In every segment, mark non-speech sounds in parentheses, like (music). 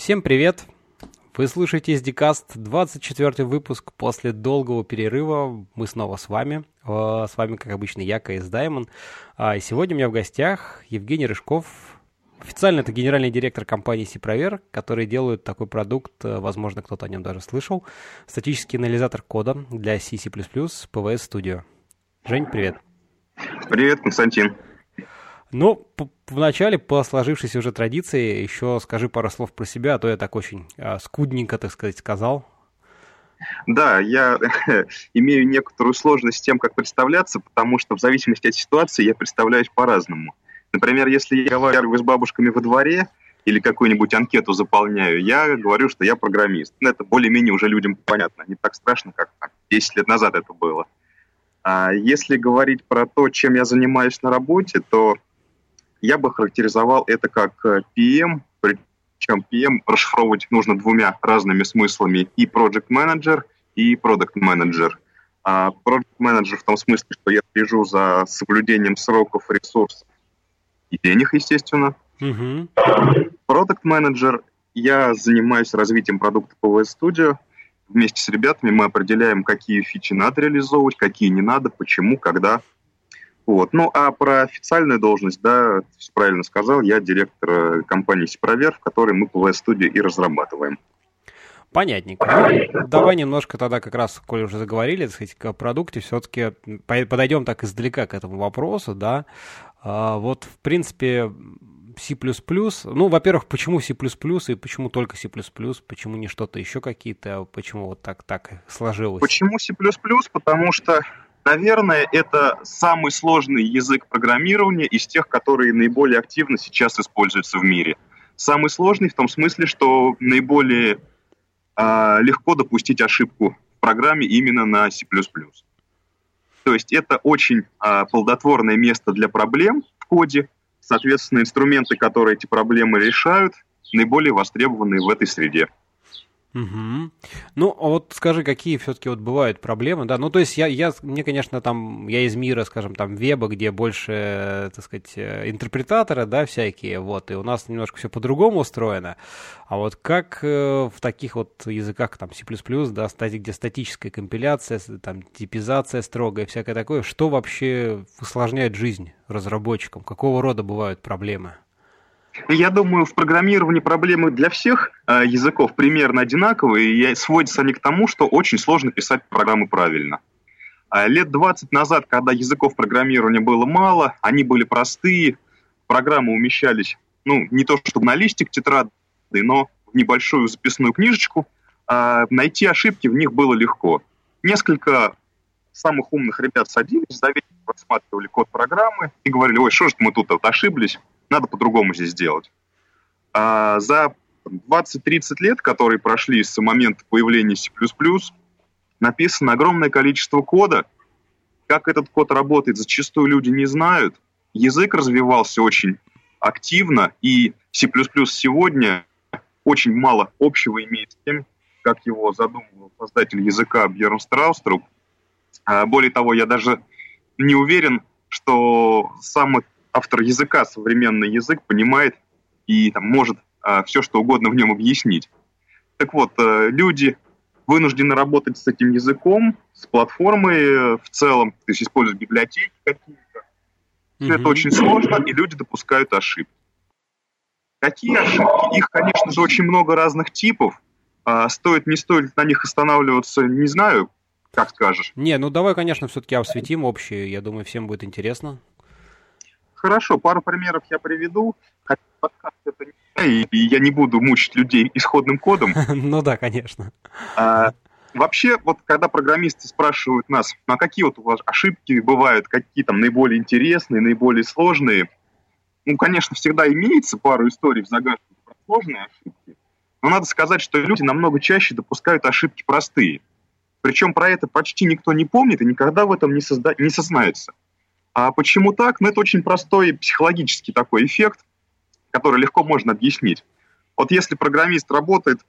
Всем привет! Вы слушаете SDCast, 24 выпуск после долгого перерыва. Мы снова с вами. Э, с вами, как обычно, я, КС Даймон. А, сегодня у меня в гостях Евгений Рыжков. Официально это генеральный директор компании Сипровер, которые делают такой продукт, э, возможно, кто-то о нем даже слышал. Статический анализатор кода для C++, PWS Studio. Жень, привет. Привет, Константин. Ну, вначале, по сложившейся уже традиции, еще скажи пару слов про себя, а то я так очень а, скудненько, так сказать, сказал. Да, я (laughs) имею некоторую сложность с тем, как представляться, потому что в зависимости от ситуации я представляюсь по-разному. Например, если я разговариваю с бабушками во дворе или какую-нибудь анкету заполняю, я говорю, что я программист. Ну, это более-менее уже людям понятно. Не так страшно, как 10 лет назад это было. А если говорить про то, чем я занимаюсь на работе, то я бы характеризовал это как э, PM, причем PM расшифровывать нужно двумя разными смыслами, и Project Manager, и Product Manager. А Project Manager в том смысле, что я слежу за соблюдением сроков, ресурсов и денег, естественно. Mm-hmm. Product Manager я занимаюсь развитием продукта PWS Studio. Вместе с ребятами мы определяем, какие фичи надо реализовывать, какие не надо, почему, когда вот. Ну, а про официальную должность, да, все правильно сказал, я директор э, компании Сипровер, в которой мы Studio и разрабатываем. Понятненько. Ну, давай немножко тогда как раз, коли уже заговорили, так сказать, о продукте, все-таки подойдем так издалека к этому вопросу, да. А, вот, в принципе, C++, ну, во-первых, почему C++ и почему только C++, почему не что-то еще какие-то, почему вот так, так сложилось? Почему C++? Потому что Наверное, это самый сложный язык программирования из тех, которые наиболее активно сейчас используются в мире. Самый сложный в том смысле, что наиболее э, легко допустить ошибку в программе именно на C++. То есть это очень э, плодотворное место для проблем в коде. Соответственно, инструменты, которые эти проблемы решают, наиболее востребованные в этой среде. Угу. Ну, а вот скажи, какие все-таки вот бывают проблемы, да? Ну, то есть я, я, мне, конечно, там, я из мира, скажем, там, веба, где больше, так сказать, э, интерпретаторы, да, всякие, вот, и у нас немножко все по-другому устроено. А вот как э, в таких вот языках, там, C++, да, стати, где статическая компиляция, там, типизация строгая, всякое такое, что вообще усложняет жизнь разработчикам? Какого рода бывают проблемы? Я думаю, в программировании проблемы для всех э, языков примерно одинаковые, и сводятся они к тому, что очень сложно писать программы правильно. А лет 20 назад, когда языков программирования было мало, они были простые, программы умещались, ну, не то чтобы на листик тетрадный, но в небольшую записную книжечку, э, найти ошибки в них было легко. Несколько самых умных ребят садились, за вечер просматривали код программы и говорили, ой, что же мы тут вот ошиблись, надо по-другому здесь сделать. А за 20-30 лет, которые прошли с момента появления C++, написано огромное количество кода. Как этот код работает, зачастую люди не знают. Язык развивался очень активно, и C++ сегодня очень мало общего имеет с тем, как его задумывал создатель языка Бьерн Страуструп. А более того, я даже не уверен, что самый автор языка, современный язык, понимает и там, может а, все, что угодно в нем объяснить. Так вот, а, люди вынуждены работать с этим языком, с платформой э, в целом, то есть использовать библиотеки какие-то. Все mm-hmm. это очень сложно, и люди допускают ошибки. Какие ошибки? Их, конечно же, очень много разных типов. А, стоит, не стоит на них останавливаться, не знаю, как скажешь. Не, ну давай, конечно, все-таки осветим общие. Я думаю, всем будет интересно. Хорошо, пару примеров я приведу. Хотя подкаст это не и я не буду мучить людей исходным кодом. (laughs) Ну да, конечно. А, вообще, вот когда программисты спрашивают нас, ну а какие вот у вас ошибки бывают, какие там наиболее интересные, наиболее сложные, ну, конечно, всегда имеется пару историй в загашнике про сложные ошибки, но надо сказать, что люди намного чаще допускают ошибки простые. Причем про это почти никто не помнит и никогда в этом не, созда... не сознается. А почему так? Ну, это очень простой психологический такой эффект, который легко можно объяснить. Вот если программист работает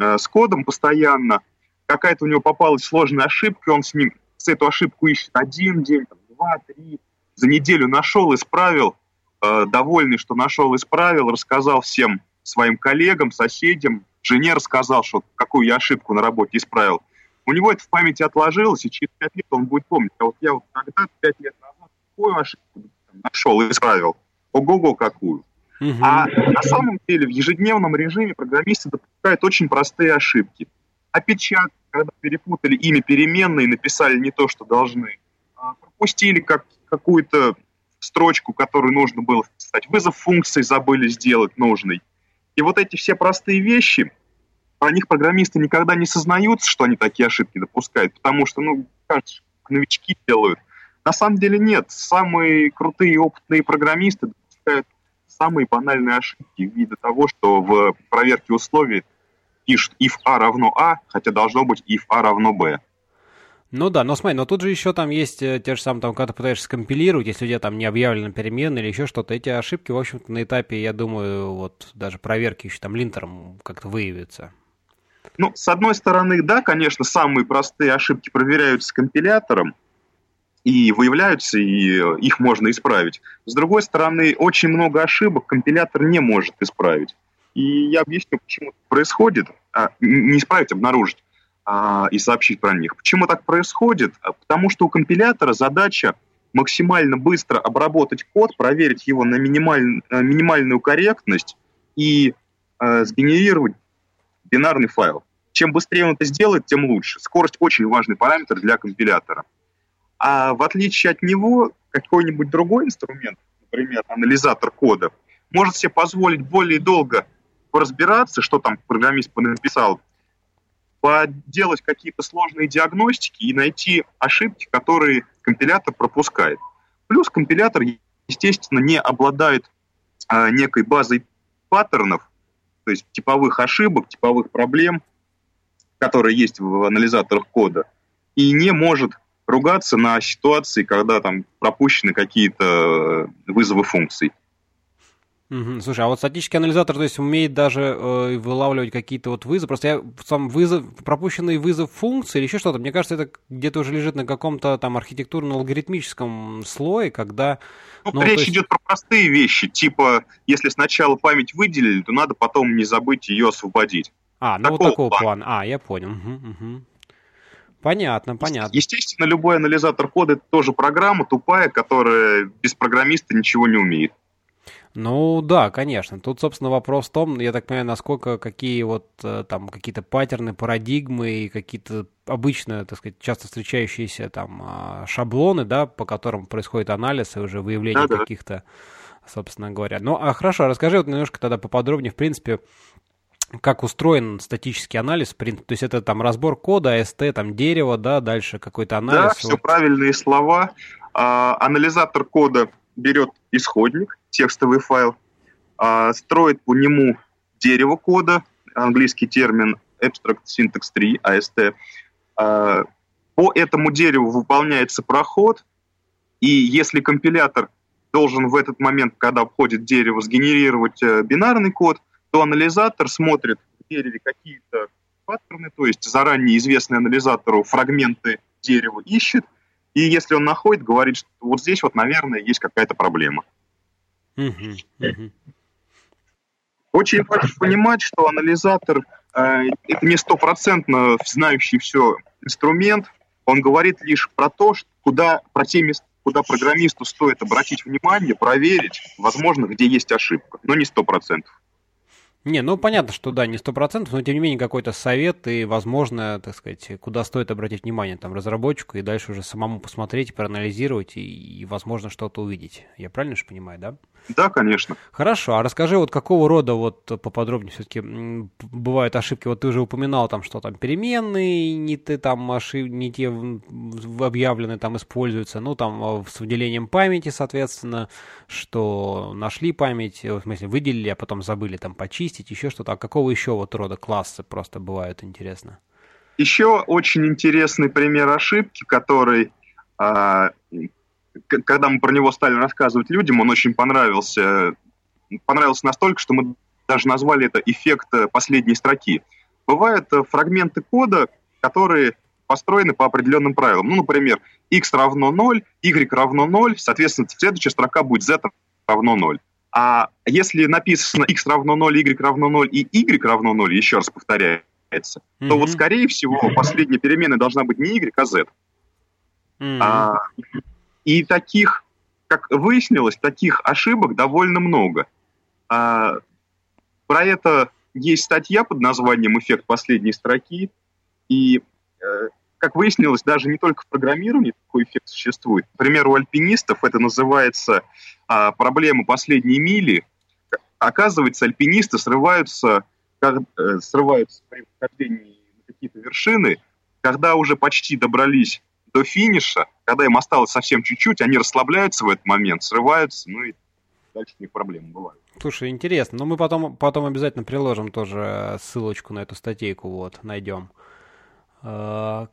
э, с кодом постоянно, какая-то у него попалась сложная ошибка, он с ним с эту ошибку ищет один день, там, два, три, за неделю нашел, исправил, э, довольный, что нашел, исправил, рассказал всем своим коллегам, соседям, жене рассказал, что какую я ошибку на работе исправил. У него это в памяти отложилось, и через пять лет он будет помнить. А вот я вот тогда, пять лет назад, какую ошибку нашел и исправил. Ого-го, какую. Угу. А на самом деле в ежедневном режиме программисты допускают очень простые ошибки. Опечатки, когда перепутали имя переменной написали не то, что должны. А, пропустили как, какую-то строчку, которую нужно было вписать. Вызов функции забыли сделать нужный. И вот эти все простые вещи, про них программисты никогда не сознаются, что они такие ошибки допускают, потому что, ну, кажется, новички делают. На самом деле нет. Самые крутые опытные программисты допускают самые банальные ошибки в виде того, что в проверке условий пишут if a равно a, хотя должно быть if a равно b. Ну да, но смотри, но тут же еще там есть э, те же самые, там, когда ты пытаешься скомпилировать, если у тебя там не объявлена переменная или еще что-то, эти ошибки, в общем-то, на этапе, я думаю, вот даже проверки еще там линтером как-то выявятся. Ну, с одной стороны, да, конечно, самые простые ошибки проверяются компилятором, и выявляются, и э, их можно исправить. С другой стороны, очень много ошибок компилятор не может исправить. И я объясню, почему это происходит. А, не исправить, обнаружить а, и сообщить про них. Почему так происходит? А, потому что у компилятора задача максимально быстро обработать код, проверить его на минималь, э, минимальную корректность и э, сгенерировать бинарный файл. Чем быстрее он это сделает, тем лучше. Скорость очень важный параметр для компилятора. А в отличие от него, какой-нибудь другой инструмент, например, анализатор кода, может себе позволить более долго разбираться, что там программист написал, поделать какие-то сложные диагностики и найти ошибки, которые компилятор пропускает. Плюс компилятор, естественно, не обладает а, некой базой паттернов, то есть типовых ошибок, типовых проблем, которые есть в анализаторах кода, и не может ругаться на ситуации, когда там пропущены какие-то вызовы функций. Угу. Слушай, а вот статический анализатор, то есть умеет даже э, вылавливать какие-то вот вызовы. Просто я сам вызов, пропущенный вызов функции или еще что-то, мне кажется, это где-то уже лежит на каком-то там архитектурно-алгоритмическом слое, когда... Ну, ну речь есть... идет про простые вещи, типа, если сначала память выделили, то надо потом не забыть ее освободить. А, ну такого вот такого плана. плана. А, я понял. Угу, угу. Понятно, понятно. Естественно, любой анализатор кода это тоже программа тупая, которая без программиста ничего не умеет. Ну да, конечно. Тут, собственно, вопрос в том, я так понимаю, насколько какие вот э, там какие-то паттерны, парадигмы и какие-то обычно, так сказать, часто встречающиеся там а, шаблоны, да, по которым происходит анализ и уже выявление да, каких-то, собственно говоря. Ну, а хорошо, расскажи вот немножко тогда поподробнее, в принципе, как устроен статический анализ, то есть это там разбор кода, AST, там дерево, да, дальше какой-то анализ. Да, все вот. правильные слова. А, анализатор кода берет исходник, текстовый файл, а, строит по нему дерево кода, английский термин Abstract Syntax Tree, AST. А, по этому дереву выполняется проход, и если компилятор должен в этот момент, когда обходит дерево, сгенерировать э, бинарный код – то анализатор смотрит в дереве какие-то паттерны, то есть заранее известные анализатору фрагменты дерева ищет, и если он находит, говорит, что вот здесь вот, наверное, есть какая-то проблема. Очень важно понимать, что анализатор э, это не стопроцентно знающий все инструмент, он говорит лишь про то, что куда, про те места, куда программисту стоит обратить внимание, проверить, возможно, где есть ошибка, но не сто процентов. Не, ну понятно, что да, не сто процентов, но тем не менее какой-то совет и, возможно, так сказать, куда стоит обратить внимание там разработчику и дальше уже самому посмотреть, проанализировать и, и возможно, что-то увидеть. Я правильно же понимаю, да? Да, конечно. Хорошо, а расскажи, вот какого рода, вот поподробнее все-таки бывают ошибки, вот ты уже упоминал там, что там переменные, не ты там ошиб... не те объявленные там используются, ну там а, с выделением памяти, соответственно, что нашли память, в смысле выделили, а потом забыли там почистить, еще что-то. А какого еще вот рода классы просто бывают, интересно? Еще очень интересный пример ошибки, который а, когда мы про него стали рассказывать людям, он очень понравился. Понравился настолько, что мы даже назвали это эффект э, последней строки. Бывают э, фрагменты кода, которые построены по определенным правилам. Ну, например, x равно 0, y равно 0, соответственно, следующая строка будет z равно 0. А если написано x равно 0, y равно 0 и y равно 0, еще раз повторяется, mm-hmm. то вот, скорее всего, последняя переменная должна быть не y, а z. Mm-hmm. А, и таких, как выяснилось, таких ошибок довольно много. А, про это есть статья под названием «Эффект последней строки», и э, как выяснилось, даже не только в программировании такой эффект существует. Например, у альпинистов это называется а, проблема последней мили. Оказывается, альпинисты срываются, как, э, срываются при восхождении на какие-то вершины, когда уже почти добрались до финиша, когда им осталось совсем чуть-чуть, они расслабляются в этот момент, срываются, ну и дальше у них проблемы бывают. Слушай, интересно. Но ну, мы потом, потом обязательно приложим тоже ссылочку на эту статейку, вот, найдем. А,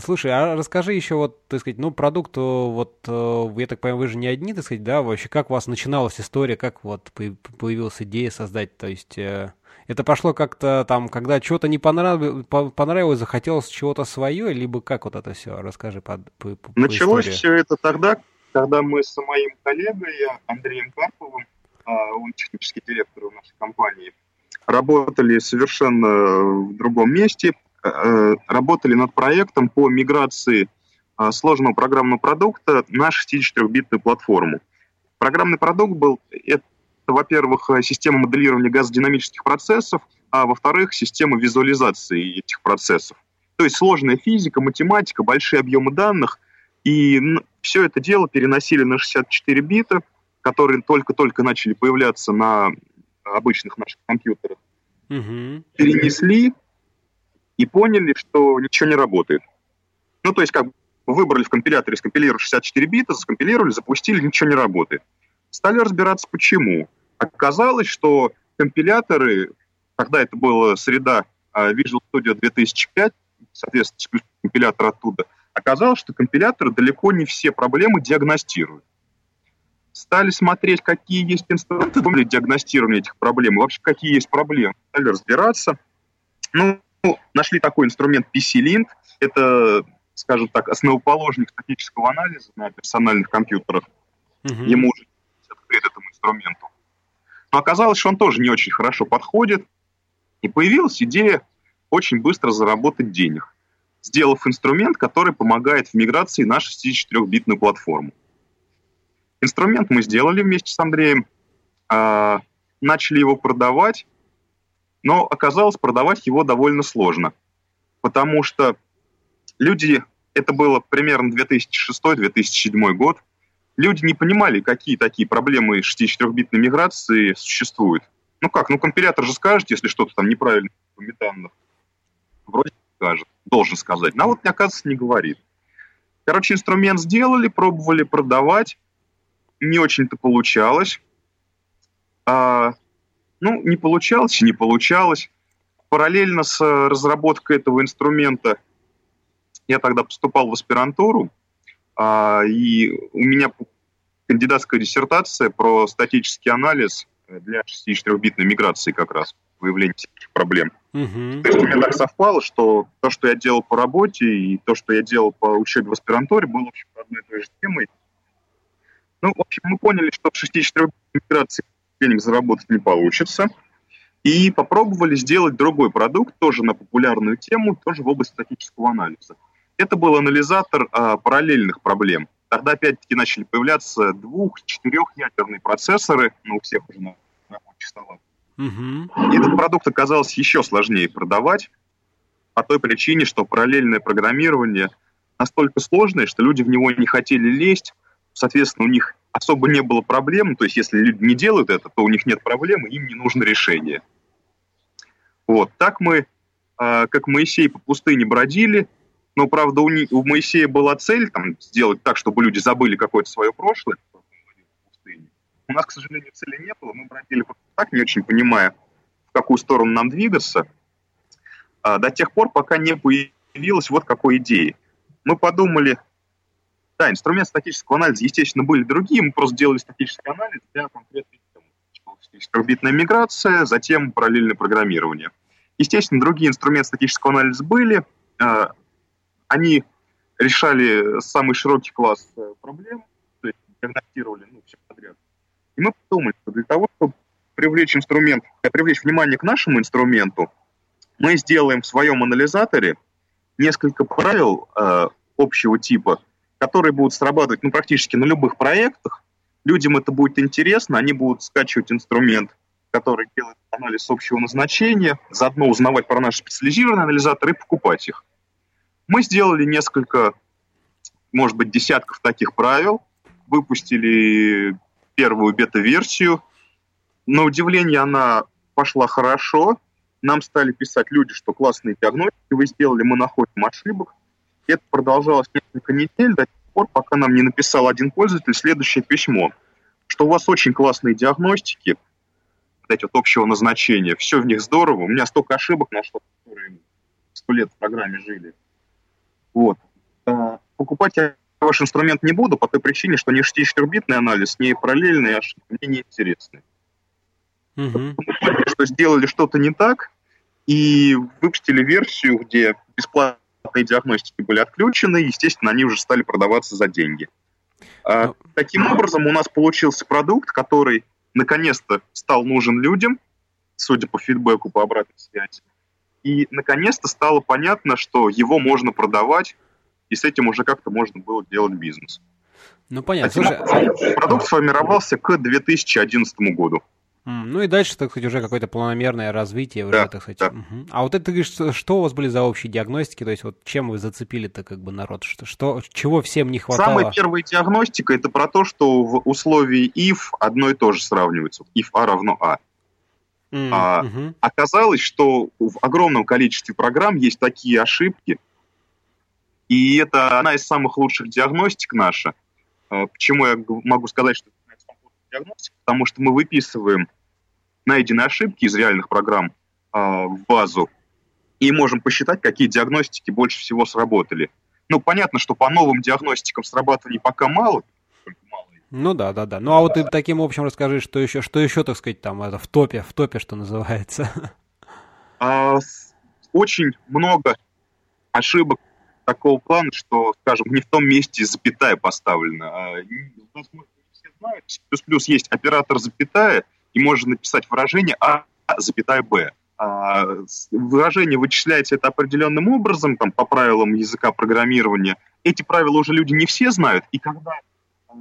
слушай, а расскажи еще вот, так сказать, ну, продукт, вот, э, я так понимаю, вы же не одни, так сказать, да, вообще, как у вас начиналась история, как вот появилась идея создать, то есть, э, это пошло как-то там, когда чего-то не понравилось, понравилось, захотелось чего-то свое, либо как вот это все? Расскажи по, по, по Началось истории. все это тогда, когда мы с моим коллегой Андреем Карповым, а, он технический директор в нашей компании, работали совершенно в другом месте, работали над проектом по миграции э, сложного программного продукта на 64-битную платформу. Программный продукт был, это, во-первых, система моделирования газодинамических процессов, а во-вторых, система визуализации этих процессов. То есть сложная физика, математика, большие объемы данных, и все это дело переносили на 64 бита, которые только-только начали появляться на обычных наших компьютерах. Угу. Перенесли, и поняли, что ничего не работает. Ну, то есть, как выбрали в компиляторе, скомпилировали 64 бита, заскомпилировали, запустили, ничего не работает. Стали разбираться, почему. Оказалось, что компиляторы, когда это была среда а, Visual Studio 2005, соответственно, компилятор оттуда, оказалось, что компиляторы далеко не все проблемы диагностируют. Стали смотреть, какие есть инструменты для диагностирования этих проблем, вообще какие есть проблемы. Стали разбираться. Ну, ну, нашли такой инструмент PC-Lint. Это, скажем так, основоположник статического анализа на персональных компьютерах. Угу. Ему уже открыт этому инструменту. Но оказалось, что он тоже не очень хорошо подходит. И появилась идея очень быстро заработать денег, сделав инструмент, который помогает в миграции на 64-битную платформу. Инструмент мы сделали вместе с Андреем, э, начали его продавать, но оказалось продавать его довольно сложно, потому что люди, это было примерно 2006-2007 год, люди не понимали, какие такие проблемы 64-битной миграции существуют. Ну как, ну компилятор же скажет, если что-то там неправильно по метанных. Вроде скажет, должен сказать. Но вот, оказывается, не говорит. Короче, инструмент сделали, пробовали продавать, не очень-то получалось. А, ну, не получалось не получалось. Параллельно с э, разработкой этого инструмента я тогда поступал в аспирантуру, а, и у меня кандидатская диссертация про статический анализ для 64-битной миграции как раз, выявление всяких проблем. Угу. То есть у меня так совпало, что то, что я делал по работе, и то, что я делал по учебе в аспирантуре, было, в общем, одной и той же темой. Ну, в общем, мы поняли, что в 64-битной миграции денег заработать не получится. И попробовали сделать другой продукт, тоже на популярную тему, тоже в области статического анализа. Это был анализатор а, параллельных проблем. Тогда опять-таки начали появляться двух-, четырехъядерные процессоры, ну, у всех уже на рабочих столах. Угу. И этот продукт оказался еще сложнее продавать, по той причине, что параллельное программирование настолько сложное, что люди в него не хотели лезть, соответственно, у них особо не было проблем. То есть, если люди не делают это, то у них нет проблем, им не нужно решение. Вот. Так мы, э, как Моисей по пустыне бродили, но, правда, у, не, у Моисея была цель там, сделать так, чтобы люди забыли какое-то свое прошлое. У нас, к сожалению, цели не было. Мы бродили так, не очень понимая, в какую сторону нам двигаться, э, до тех пор, пока не появилась вот какой идеи. Мы подумали, да, инструменты статического анализа, естественно, были другие, мы просто делали статический анализ для конкретной темы. Орбитная миграция, затем параллельное программирование. Естественно, другие инструменты статического анализа были. А, они решали самый широкий класс э, проблем, то есть диагностировали ну, все подряд. И мы подумали, что для того, чтобы привлечь инструмент, э, привлечь внимание к нашему инструменту, мы сделаем в своем анализаторе несколько правил э, общего типа, которые будут срабатывать ну, практически на любых проектах. Людям это будет интересно, они будут скачивать инструмент, который делает анализ общего назначения, заодно узнавать про наши специализированные анализаторы и покупать их. Мы сделали несколько, может быть, десятков таких правил, выпустили первую бета-версию. На удивление она пошла хорошо. Нам стали писать люди, что классные диагностики вы сделали, мы находим ошибок. Это продолжалось несколько недель до тех пор, пока нам не написал один пользователь следующее письмо, что у вас очень классные диагностики, эти вот общего назначения, все в них здорово, у меня столько ошибок нашло, которые сто лет в программе жили. Вот. А, покупать я ваш инструмент не буду по той причине, что не 64-битный анализ, не параллельные ошибки мне не интересны. Угу. Что сделали что-то не так и выпустили версию, где бесплатные диагностики были отключены, естественно, они уже стали продаваться за деньги. А, ну. таким образом, у нас получился продукт, который наконец-то стал нужен людям, судя по фидбэку, по обратной связи. И наконец-то стало понятно, что его можно продавать и с этим уже как-то можно было делать бизнес. Ну, понятно. Слушай, продукт сформировался к 2011 году. Ну и дальше, так сказать, уже какое-то планомерное развитие. Уже, да, так сказать. Да. Угу. А вот это ты говоришь, что у вас были за общие диагностики? То есть вот чем вы зацепили-то как бы народ? Что, что, чего всем не хватало? Самая первая диагностика это про то, что в условии if одно и то же сравнивается. if a равно a. Mm, а, угу. Оказалось, что в огромном количестве программ есть такие ошибки, и это одна из самых лучших диагностик наша. А, почему я могу сказать, что диагностика? Потому что мы выписываем найденные ошибки из реальных программ а, в базу и можем посчитать, какие диагностики больше всего сработали. Ну, понятно, что по новым диагностикам срабатываний пока мало, ну да, да, да. Ну а вот ты таким общем расскажи, что еще, что еще, так сказать, там это в топе, в топе, что называется. А, очень много ошибок такого плана, что, скажем, не в том месте запятая поставлена. А, возможно, не все знают, плюс плюс есть оператор запятая, и можно написать выражение А, запятая Б. А, выражение вычисляется это определенным образом, там, по правилам языка программирования. Эти правила уже люди не все знают, и когда а,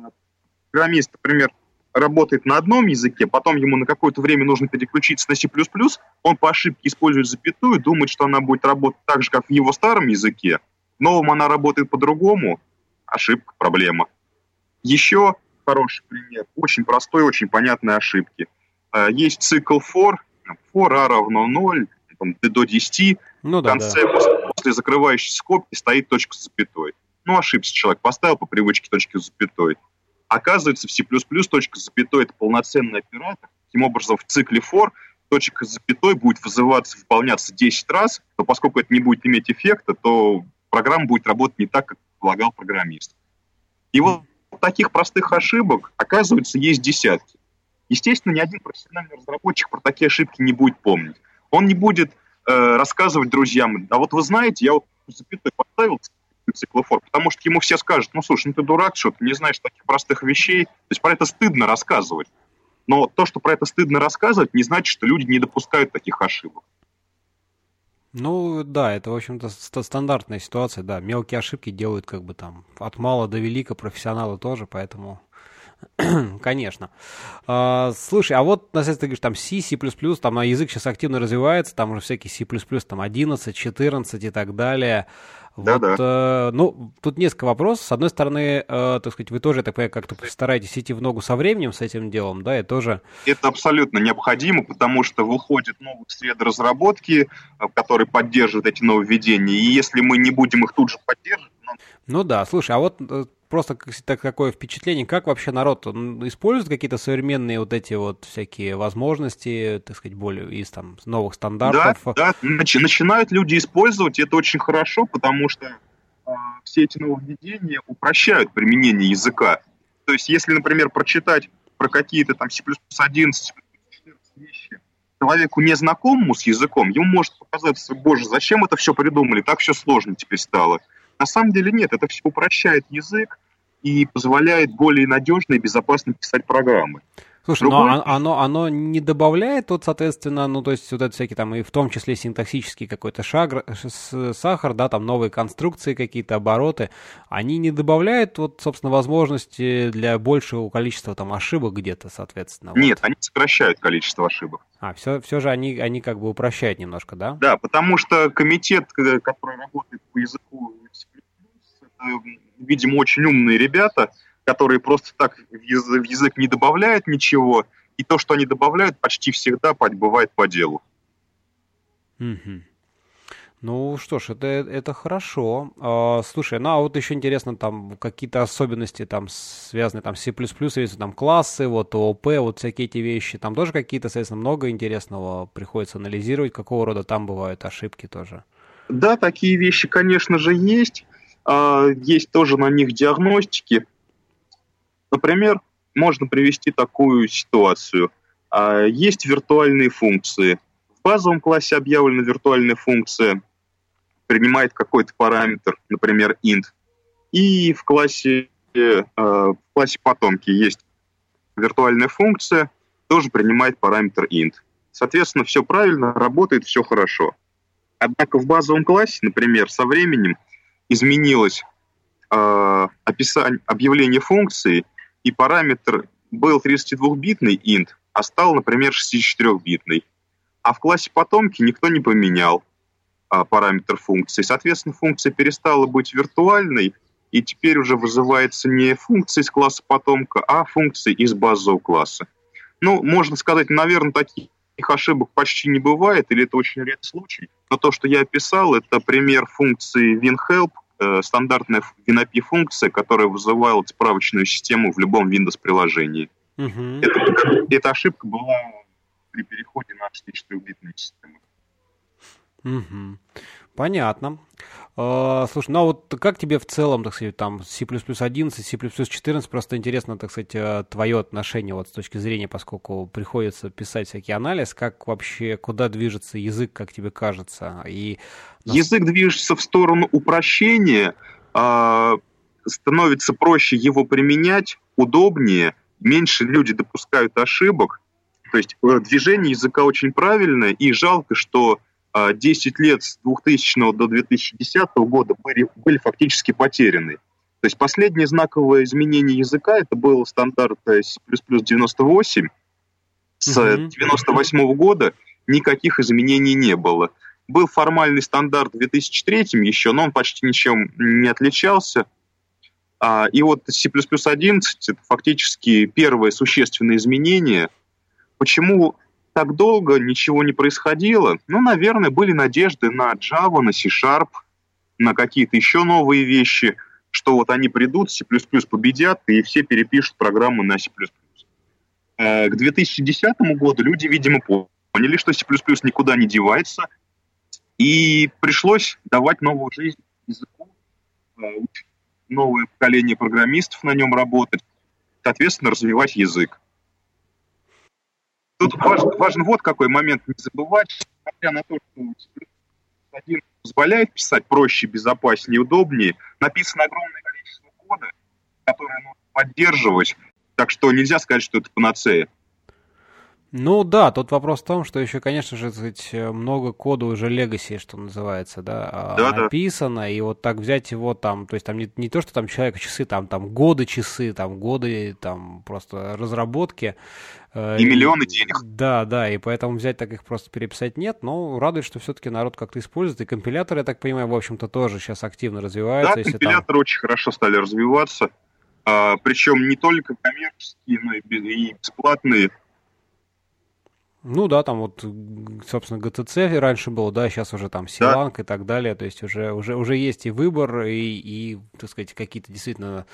программист, например, работает на одном языке, потом ему на какое-то время нужно переключиться на C++, он по ошибке использует запятую, думает, что она будет работать так же, как в его старом языке, новом она работает по-другому, ошибка, проблема. Еще хороший пример, очень простой, очень понятной ошибки. Э, есть цикл for, for a равно 0, там, до 10, ну, да, в конце, да. После, после закрывающей скобки стоит точка с запятой. Ну, ошибся человек, поставил по привычке точку с запятой. Оказывается, в C++ точка с запятой – это полноценный оператор. Таким образом, в цикле for точка с запятой будет вызываться, выполняться 10 раз, но поскольку это не будет иметь эффекта, то программа будет работать не так, как полагал программист. И вот таких простых ошибок, оказывается, есть десятки. Естественно, ни один профессиональный разработчик про такие ошибки не будет помнить. Он не будет э, рассказывать друзьям, а вот вы знаете, я вот запятой поставил циклофор, потому что ему все скажут, ну, слушай, ну ты дурак, что ты не знаешь таких простых вещей. То есть про это стыдно рассказывать. Но то, что про это стыдно рассказывать, не значит, что люди не допускают таких ошибок. Ну да, это, в общем-то, стандартная ситуация, да. Мелкие ошибки делают как бы там от мала до велика, профессионалы тоже, поэтому (clears throat) Конечно. А, слушай, а вот, на ты говоришь, там C, C++, там а язык сейчас активно развивается, там уже всякие C++, там 11, 14 и так далее. Да, вот, да. Э, ну, тут несколько вопросов. С одной стороны, э, так сказать, вы тоже, так понимаю, как-то стараетесь идти в ногу со временем с этим делом, да, и тоже... Это абсолютно необходимо, потому что выходят новые среды разработки, э, которые поддерживают эти нововведения, и если мы не будем их тут же поддерживать... Ну да, слушай, а вот э, просто так, такое впечатление, как вообще народ использует какие-то современные вот эти вот всякие возможности, так сказать, более из там новых стандартов? Да, да, начи- начинают люди использовать, и это очень хорошо, потому что э, все эти нововведения упрощают применение языка. То есть, если, например, прочитать про какие-то там C++ 11, C++ 14 вещи человеку незнакомому с языком, ему может показаться, боже, зачем это все придумали, так все сложно теперь стало. На самом деле нет, это все упрощает язык и позволяет более надежно и безопасно писать программы. Слушай, Другой... но оно, оно не добавляет, вот, соответственно, ну, то есть вот это всякие там, и в том числе синтаксический какой-то шаг, сахар, да, там новые конструкции какие-то, обороты, они не добавляют, вот, собственно, возможности для большего количества там ошибок где-то, соответственно? Нет, вот. они сокращают количество ошибок. А, все, все же они, они как бы упрощают немножко, да? Да, потому что комитет, э, который работает по языку это, видимо, очень умные ребята, которые просто так в язык, не добавляют ничего, и то, что они добавляют, почти всегда бывает по делу. Угу. Ну что ж, это, это хорошо. А, слушай, ну а вот еще интересно, там какие-то особенности там связанные там с C++, если там классы, вот ООП, вот всякие эти вещи, там тоже какие-то, соответственно, много интересного приходится анализировать, какого рода там бывают ошибки тоже. Да, такие вещи, конечно же, есть. А, есть тоже на них диагностики. Например, можно привести такую ситуацию. А, есть виртуальные функции. В базовом классе объявлена виртуальная функция, принимает какой-то параметр, например, int. И в классе, а, в классе потомки есть виртуальная функция, тоже принимает параметр int. Соответственно, все правильно, работает, все хорошо. Однако в базовом классе, например, со временем изменилось э, описание, объявление функции, и параметр был 32-битный int, а стал, например, 64-битный. А в классе потомки никто не поменял а, параметр функции. Соответственно, функция перестала быть виртуальной, и теперь уже вызывается не функция из класса потомка, а функция из базового класса. Ну, можно сказать, наверное, таких ошибок почти не бывает, или это очень редкий случай. Но то, что я описал, это пример функции WinHelp, э, стандартная WinAPI-функция, которая вызывала справочную систему в любом Windows-приложении. Угу. Это, эта ошибка была при переходе на 64-битную систему. Угу. Понятно. Uh, слушай, ну а вот как тебе в целом, так сказать, там C++ 11, C++ 14, просто интересно, так сказать, э, твое отношение вот с точки зрения, поскольку приходится писать всякий анализ, как вообще, куда движется язык, как тебе кажется? И... Язык движется в сторону упрощения, э, становится проще его применять, удобнее, меньше люди допускают ошибок, то есть э, движение языка очень правильное, и жалко, что 10 лет с 2000 до 2010 года были, были фактически потеряны. То есть последнее знаковое изменение языка это был стандарт C++ 98. С mm-hmm. 98 года никаких изменений не было. Был формальный стандарт в 2003 еще, но он почти ничем не отличался. А, и вот C++ 11 это фактически первое существенное изменение. Почему так долго ничего не происходило. Ну, наверное, были надежды на Java, на C-Sharp, на какие-то еще новые вещи, что вот они придут, C++ победят, и все перепишут программу на C++. Э, к 2010 году люди, видимо, поняли, что C++ никуда не девается, и пришлось давать новую жизнь языку, э, новое поколение программистов на нем работать, соответственно, развивать язык. Тут важен, важен вот какой момент не забывать, несмотря на то, что один позволяет писать проще, безопаснее, удобнее, написано огромное количество кода, которое нужно поддерживать, так что нельзя сказать, что это панацея. Ну да, тут вопрос в том, что еще, конечно же, сказать, много кода уже legacy, что называется, да, а, да написано, да. и вот так взять его там, то есть там не, не то, что там человека часы, там, там годы часы, там годы там просто разработки. Э, и, и миллионы денег. Да, да, и поэтому взять так их просто переписать нет, но радует, что все-таки народ как-то использует, и компиляторы, я так понимаю, в общем-то тоже сейчас активно развиваются. Да, компиляторы там... очень хорошо стали развиваться, а, причем не только коммерческие, но и бесплатные ну да, там вот, собственно, GTC раньше было, да, сейчас уже там Силанг да. и так далее, то есть уже, уже, уже есть и выбор, и, и так сказать, какие-то действительно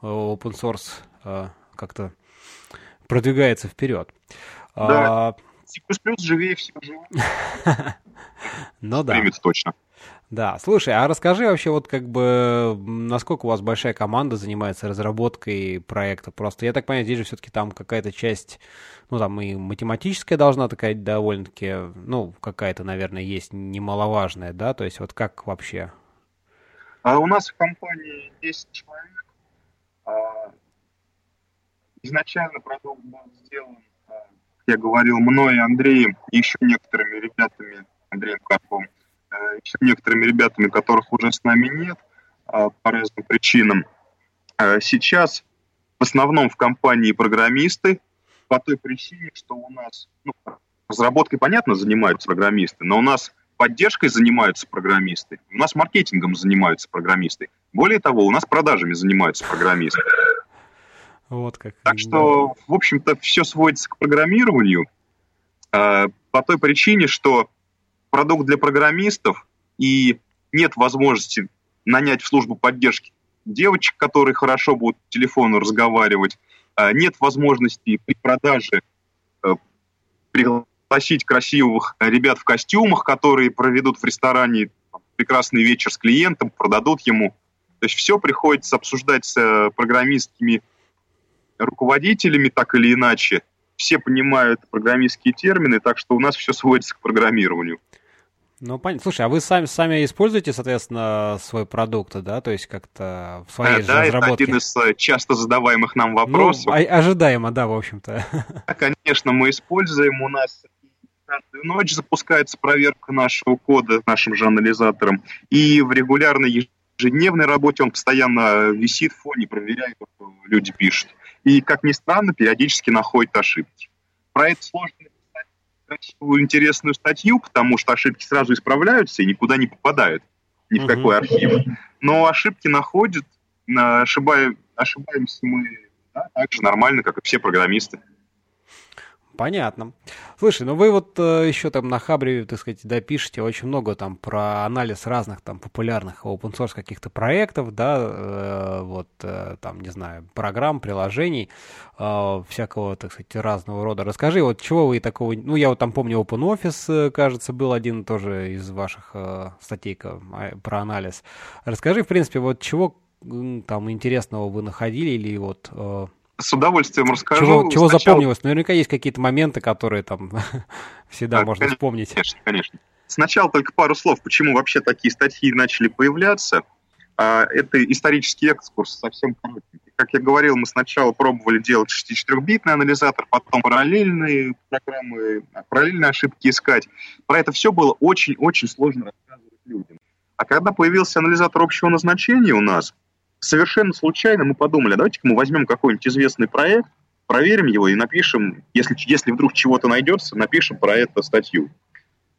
э, open source uh, как-то продвигается вперед. Да, а... C++ живее всего живого. Ну да. Примет точно. Да, слушай, а расскажи вообще вот как бы, насколько у вас большая команда занимается разработкой проекта? Просто я так понимаю, здесь же все-таки там какая-то часть, ну там и математическая должна такая довольно-таки, ну какая-то, наверное, есть немаловажная, да? То есть вот как вообще? А у нас в компании 10 человек. А изначально продукт был сделан, как я говорил, мной, Андреем и еще некоторыми ребятами, Андреем Карповым, еще некоторыми ребятами, которых уже с нами нет по разным причинам. Сейчас в основном в компании программисты по той причине, что у нас ну, разработкой, понятно, занимаются программисты, но у нас поддержкой занимаются программисты, у нас маркетингом занимаются программисты. Более того, у нас продажами занимаются программисты. Вот как. Так что, в общем-то, все сводится к программированию э, по той причине, что продукт для программистов и нет возможности нанять в службу поддержки девочек, которые хорошо будут по телефону разговаривать, э, нет возможности при продаже э, пригласить красивых ребят в костюмах, которые проведут в ресторане прекрасный вечер с клиентом, продадут ему. То есть все приходится обсуждать с э, программистскими руководителями так или иначе. Все понимают программистские термины, так что у нас все сводится к программированию. Ну, понятно. Слушай, а вы сами, сами используете, соответственно, свой продукт, да? То есть как-то в своей а, же да, разработке? это один из э, часто задаваемых нам вопросов. Ну, ожидаемо, да, в общем-то. Да, конечно, мы используем. У нас каждую ночь запускается проверка нашего кода нашим же анализатором. И в регулярной ежедневной работе он постоянно висит в фоне, проверяет, что люди пишут. И, как ни странно, периодически находит ошибки. Про это сложно красивую, интересную статью, потому что ошибки сразу исправляются и никуда не попадают, ни в какой архив. Но ошибки находят, ошибаем, ошибаемся мы да, так же нормально, как и все программисты. Понятно. Слушай, ну вы вот э, еще там на Хабре, так сказать, допишете очень много там про анализ разных там популярных open source каких-то проектов, да, э, вот э, там, не знаю, программ, приложений, э, всякого, так сказать, разного рода. Расскажи, вот чего вы такого, ну я вот там помню OpenOffice, э, кажется, был один тоже из ваших э, статей а, про анализ. Расскажи, в принципе, вот чего там интересного вы находили или вот... Э, с удовольствием расскажу. Чего, чего Сначала... запомнилось? Наверняка есть какие-то моменты, которые там (laughs) всегда да, можно конечно, вспомнить. Конечно, конечно. Сначала только пару слов, почему вообще такие статьи начали появляться. А, это исторический экскурс, совсем коротенький. Как я говорил, мы сначала пробовали делать 64-битный анализатор, потом параллельные программы, параллельные ошибки искать. Про это все было очень-очень сложно рассказывать людям. А когда появился анализатор общего назначения у нас, совершенно случайно мы подумали, давайте-ка мы возьмем какой-нибудь известный проект, проверим его и напишем, если, если вдруг чего-то найдется, напишем про это статью.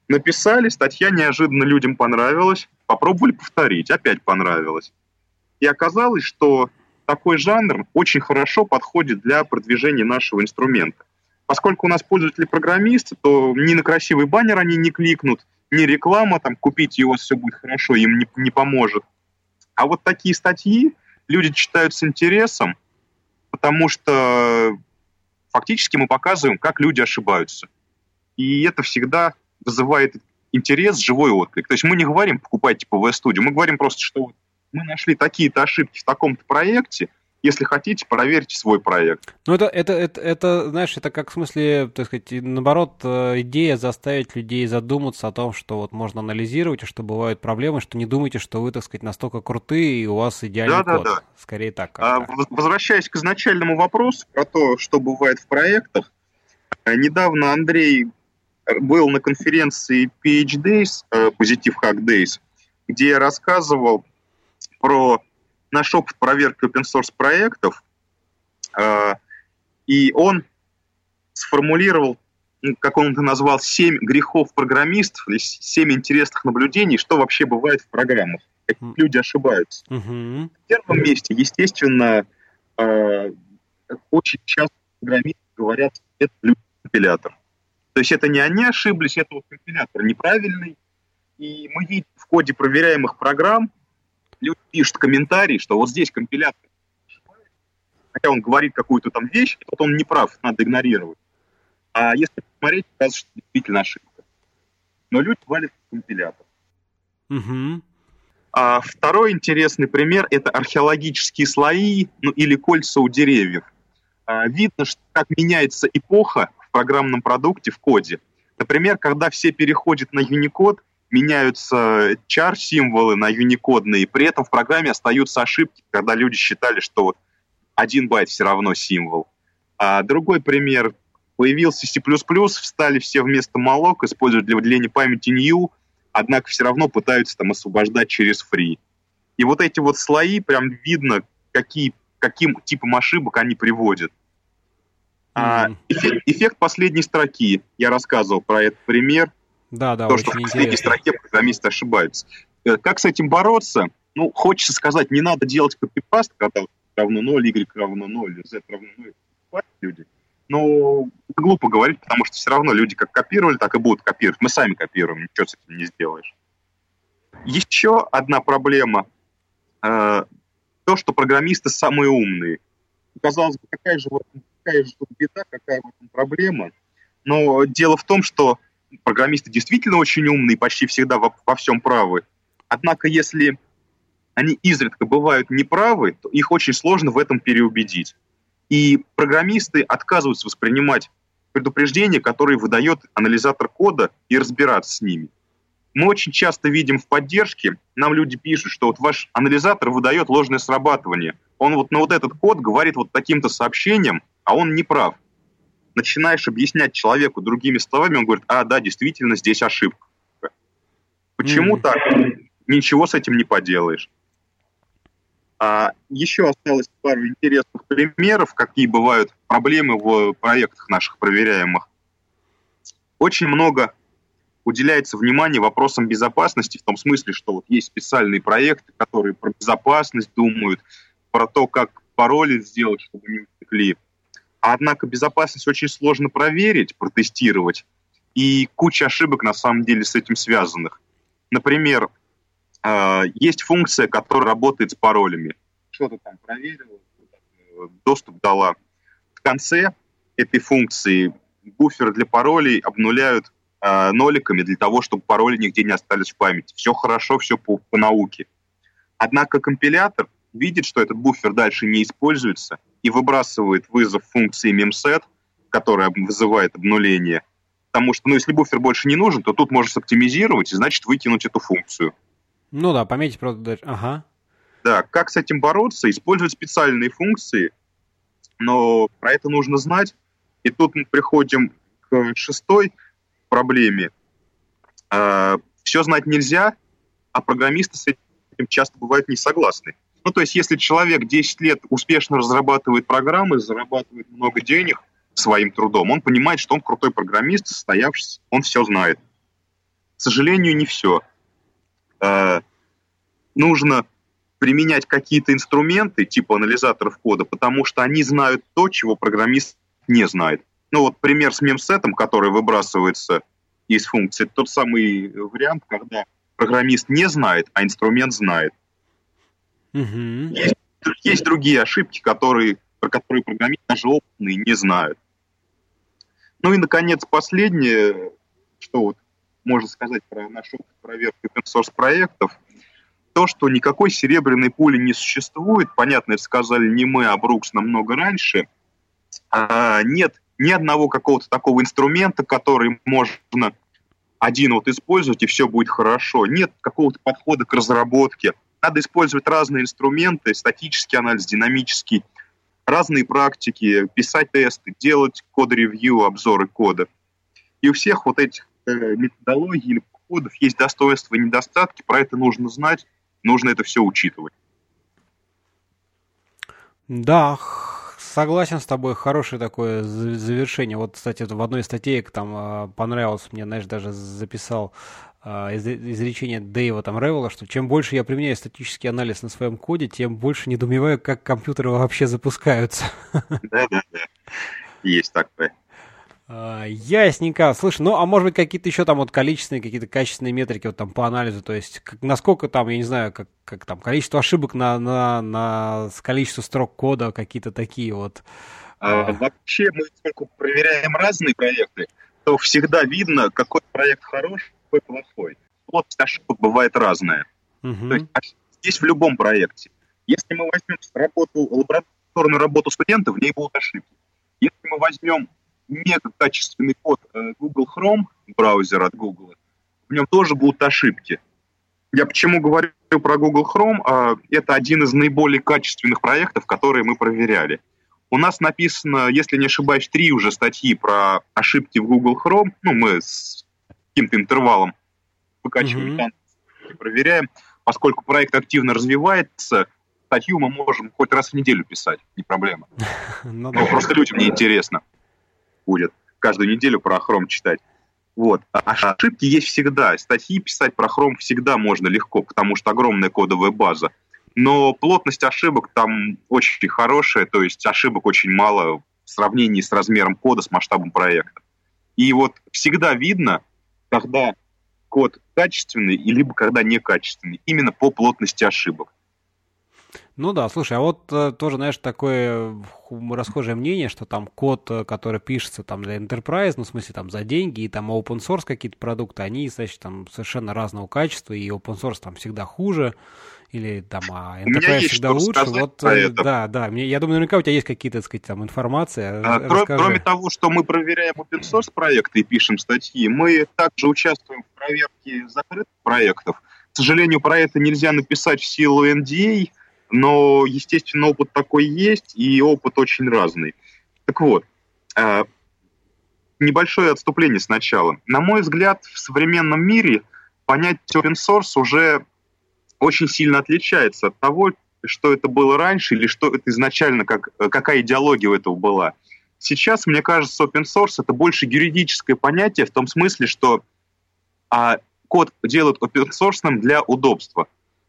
Написали, статья неожиданно людям понравилась, попробовали повторить, опять понравилось. И оказалось, что такой жанр очень хорошо подходит для продвижения нашего инструмента. Поскольку у нас пользователи программисты, то ни на красивый баннер они не кликнут, ни реклама, там, купить его все будет хорошо, им не, не поможет. А вот такие статьи люди читают с интересом, потому что фактически мы показываем, как люди ошибаются. И это всегда вызывает интерес, живой отклик. То есть мы не говорим «покупайте Studio», мы говорим просто, что мы нашли такие-то ошибки в таком-то проекте, если хотите, проверьте свой проект. Ну, это, это, это, это, знаешь, это как в смысле, так сказать, наоборот, э, идея заставить людей задуматься о том, что вот можно анализировать, и что бывают проблемы, что не думайте, что вы, так сказать, настолько крутые, и у вас идеальный да, код. Да, да. Скорее так. А, возвращаясь к изначальному вопросу про то, что бывает в проектах, э, недавно Андрей был на конференции PH Days, э, Positive Hack Days, где я рассказывал про наш опыт проверки open source проектов, э, и он сформулировал, ну, как он это назвал, семь грехов программистов, или семь интересных наблюдений, что вообще бывает в программах, как люди ошибаются. Mm-hmm. В первом месте, естественно, э, очень часто программисты говорят, это компилятор. То есть это не они ошиблись, это вот компилятор неправильный. И мы видим в коде проверяемых программ, люди пишут комментарии, что вот здесь компилятор хотя он говорит какую-то там вещь, вот он не прав, надо игнорировать. А если посмотреть, кажется, что действительно ошибка. Но люди валят компилятор. Угу. А второй интересный пример – это археологические слои ну, или кольца у деревьев. А, видно, что как меняется эпоха в программном продукте, в коде. Например, когда все переходят на Unicode – меняются char-символы на юникодные, при этом в программе остаются ошибки, когда люди считали, что вот один байт все равно символ. А другой пример. Появился C++, встали все вместо молок, используют для выделения памяти new, однако все равно пытаются там освобождать через free. И вот эти вот слои, прям видно, какие, каким типом ошибок они приводят. Mm-hmm. А, эффект, эффект последней строки. Я рассказывал про этот пример. Да, да, То, что в последней строке программисты ошибаются. Э, как с этим бороться? Ну, хочется сказать, не надо делать копипаст, когда равно 0, y равно 0, z равно 0. Люди. Но глупо говорить, потому что все равно люди как копировали, так и будут копировать. Мы сами копируем, ничего с этим не сделаешь. Еще одна проблема. Э, то, что программисты самые умные. Казалось бы, какая же, какая же тут беда, какая в этом проблема. Но дело в том, что программисты действительно очень умные, почти всегда во, во всем правы. Однако, если они изредка бывают неправы, то их очень сложно в этом переубедить. И программисты отказываются воспринимать предупреждения, которые выдает анализатор кода, и разбираться с ними. Мы очень часто видим в поддержке, нам люди пишут, что вот ваш анализатор выдает ложное срабатывание. Он вот на вот этот код говорит вот таким-то сообщением, а он не прав. Начинаешь объяснять человеку другими словами, он говорит, а, да, действительно, здесь ошибка. Почему mm-hmm. так? Ничего с этим не поделаешь. А еще осталось пару интересных примеров, какие бывают проблемы в проектах наших проверяемых. Очень много уделяется внимание вопросам безопасности в том смысле, что вот есть специальные проекты, которые про безопасность думают, про то, как пароли сделать, чтобы не утекли. Однако безопасность очень сложно проверить, протестировать, и куча ошибок на самом деле с этим связанных. Например, э, есть функция, которая работает с паролями. Что-то там проверила, доступ дала. В конце этой функции буфер для паролей обнуляют э, ноликами для того, чтобы пароли нигде не остались в памяти. Все хорошо, все по, по науке. Однако компилятор видит, что этот буфер дальше не используется и выбрасывает вызов функции memset, которая вызывает обнуление. Потому что, ну, если буфер больше не нужен, то тут можно оптимизировать и, значит, выкинуть эту функцию. Ну да, пометить просто... Ага. Да, как с этим бороться? Использовать специальные функции, но про это нужно знать. И тут мы приходим к шестой проблеме. А, Все знать нельзя, а программисты с этим часто бывают не согласны. Ну, то есть, если человек 10 лет успешно разрабатывает программы, зарабатывает много денег своим трудом, он понимает, что он крутой программист, состоявшийся, он все знает. К сожалению, не все. А, нужно применять какие-то инструменты типа анализаторов кода, потому что они знают то, чего программист не знает. Ну вот пример с мемсетом, который выбрасывается из функции, тот самый вариант, когда программист не знает, а инструмент знает. Угу. Есть, есть другие ошибки, которые, про которые программисты даже опытные не знают. Ну и, наконец, последнее, что вот можно сказать про наш опыт проверки open проектов, то, что никакой серебряной пули не существует, понятно, это сказали не мы, а Брукс намного раньше, а нет ни одного какого-то такого инструмента, который можно один вот использовать, и все будет хорошо. Нет какого-то подхода к разработке. Надо использовать разные инструменты, статический анализ, динамический, разные практики, писать тесты, делать код-ревью, обзоры кода. И у всех вот этих э, методологий или подходов есть достоинства и недостатки, про это нужно знать, нужно это все учитывать. Да, согласен с тобой, хорошее такое завершение. Вот, кстати, в одной из статей там а, понравилось мне, знаешь, даже записал а, изречение Дэйва там Ревела, что чем больше я применяю статический анализ на своем коде, тем больше недоумеваю, как компьютеры вообще запускаются. (laughs) Да-да-да, есть такое. А, ясненько. Слушай, ну а может быть какие-то еще там вот количественные, какие-то качественные метрики вот там по анализу, то есть как, насколько там, я не знаю, как, как там количество ошибок на, на, на количество строк кода, какие-то такие вот. А, вообще мы поскольку проверяем разные проекты, то всегда видно, какой проект хороший, какой плохой. Плотность ошибок бывает разная. Угу. То есть есть в любом проекте. Если мы возьмем работу, лабораторную работу студента, в ней будут ошибки. Если мы возьмем мега качественный код э, Google Chrome, браузер от Google, в нем тоже будут ошибки. Я почему говорю про Google Chrome? А, это один из наиболее качественных проектов, которые мы проверяли. У нас написано, если не ошибаюсь, три уже статьи про ошибки в Google Chrome. Ну, мы с каким-то интервалом выкачиваем mm-hmm. проверяем. Поскольку проект активно развивается, статью мы можем хоть раз в неделю писать, не проблема. (laughs) ну, да. Просто людям не интересно будет каждую неделю про Chrome читать. Вот. А ошибки есть всегда. Статьи писать про Chrome всегда можно легко, потому что огромная кодовая база. Но плотность ошибок там очень хорошая, то есть ошибок очень мало в сравнении с размером кода, с масштабом проекта. И вот всегда видно, когда код качественный, либо когда некачественный, именно по плотности ошибок. Ну да, слушай, а вот э, тоже, знаешь, такое расхожее мнение, что там код, э, который пишется там для Enterprise, ну, в смысле, там за деньги, и там open source какие-то продукты, они, значит, там совершенно разного качества, и open source там всегда хуже, или там, а Enterprise всегда лучше. Вот, э, да, да, мне, я думаю, наверняка у тебя есть какие-то, так сказать, там информация. А, кроме, кроме того, что мы проверяем open source проекты и пишем статьи, мы также участвуем в проверке закрытых проектов. К сожалению, про это нельзя написать в силу NDA, но, естественно, опыт такой есть, и опыт очень разный. Так вот, э, небольшое отступление сначала. На мой взгляд, в современном мире понятие open source уже очень сильно отличается от того, что это было раньше или что это изначально, как, какая идеология у этого была. Сейчас, мне кажется, open source это больше юридическое понятие в том смысле, что а, код делают open source для удобства.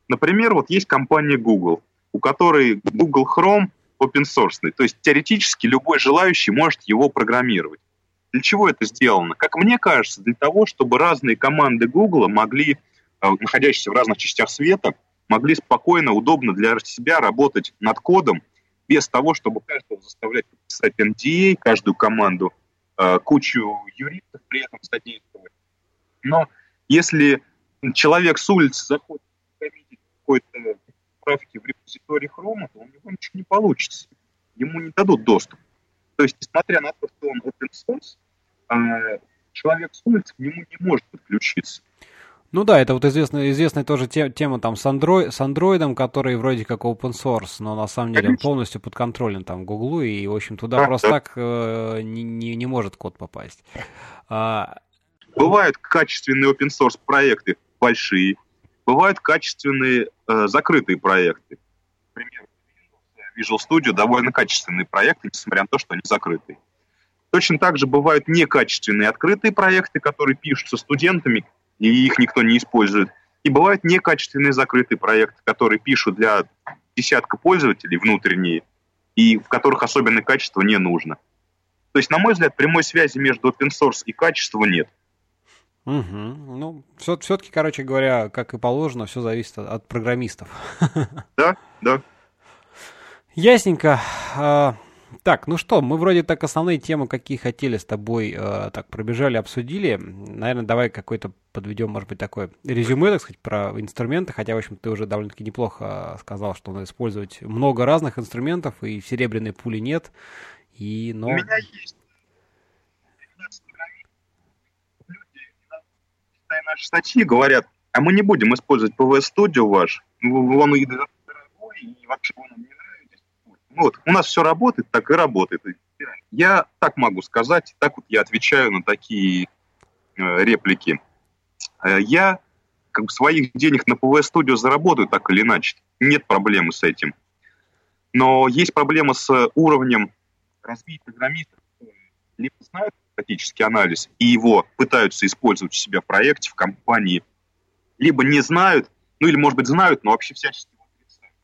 Например, вот есть компания Google, у которой Google Chrome open source. То есть теоретически любой желающий может его программировать. Для чего это сделано? Как мне кажется, для того, чтобы разные команды Google могли, э, находящиеся в разных частях света, могли спокойно, удобно для себя работать над кодом, без того, чтобы каждого заставлять подписать NDA, каждую команду, э, кучу юристов при этом содействовать. Но если человек с улицы заходит какой-то трафике в репозитории Chrome, то у него ничего не получится. Ему не дадут доступ. То есть, несмотря на то, что он open source, а, человек с улицы к нему не может подключиться. Ну да, это вот известная, известная тоже тема там с, Android, с андроидом, который вроде как open source, но на самом деле Конечно. он полностью подконтролен там Гуглу, и, в общем, туда да, просто да. так э, не, не, не может код попасть. А... Бывают качественные open source проекты, большие, бывают качественные э, закрытые проекты. Например, Visual Studio довольно качественные проекты, несмотря на то, что они закрытые. Точно так же бывают некачественные открытые проекты, которые пишутся студентами, и их никто не использует. И бывают некачественные закрытые проекты, которые пишут для десятка пользователей внутренние, и в которых особенное качество не нужно. То есть, на мой взгляд, прямой связи между open source и качеством нет. Угу. Ну, все, все-таки, короче говоря, как и положено, все зависит от, от программистов. Да, (laughs) да. Ясненько. А, так, ну что, мы вроде так основные темы, какие хотели с тобой, э, так пробежали, обсудили. Наверное, давай какой-то подведем, может быть, такое резюме, так сказать, про инструменты, хотя, в общем, ты уже довольно-таки неплохо сказал, что надо использовать много разных инструментов, и серебряной пули нет. И, но... У меня есть наши статьи, говорят, а мы не будем использовать Studio ваш, он и дорогой, и вообще вы нам не нравитесь. Вот, у нас все работает, так и работает. Я так могу сказать, так вот я отвечаю на такие э, реплики. Э, я как бы своих денег на Studio заработаю так или иначе. Нет проблемы с этим. Но есть проблема с уровнем развития программистов, либо знают статический анализ и его пытаются использовать у себя в проекте, в компании, либо не знают, ну или, может быть, знают, но вообще всячески отрицают.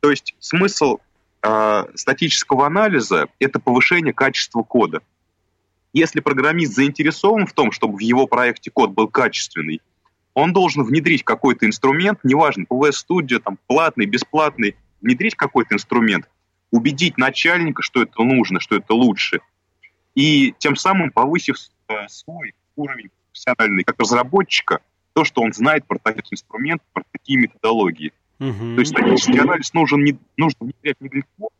То есть смысл э, статического анализа – это повышение качества кода. Если программист заинтересован в том, чтобы в его проекте код был качественный, он должен внедрить какой-то инструмент, неважно, PV Studio, там, платный, бесплатный, внедрить какой-то инструмент, убедить начальника, что это нужно, что это лучше – и тем самым повысив э, свой уровень профессиональный как разработчика, то, что он знает про такой инструмент, про такие методологии. Uh-huh. То есть статический анализ нужен не, нужно внедрять не для того,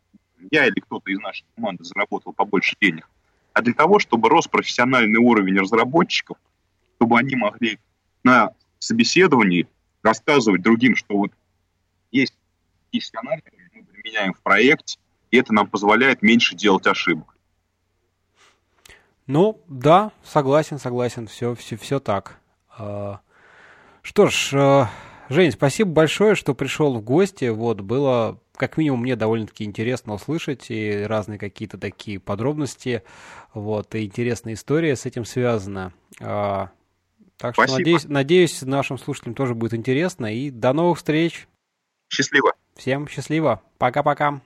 я или кто-то из нашей команды заработал побольше денег, а для того, чтобы рос профессиональный уровень разработчиков, чтобы они могли на собеседовании рассказывать другим, что вот есть статический анализ, мы применяем в проекте, и это нам позволяет меньше делать ошибок. Ну, да, согласен, согласен, все, все, все так. А, что ж, э, Жень, спасибо большое, что пришел в гости. Вот, было, как минимум, мне довольно-таки интересно услышать и разные какие-то такие подробности. Вот, и интересная история с этим связана. А, так что, надеюсь, надеюсь, нашим слушателям тоже будет интересно. И до новых встреч. Счастливо. Всем счастливо. Пока-пока.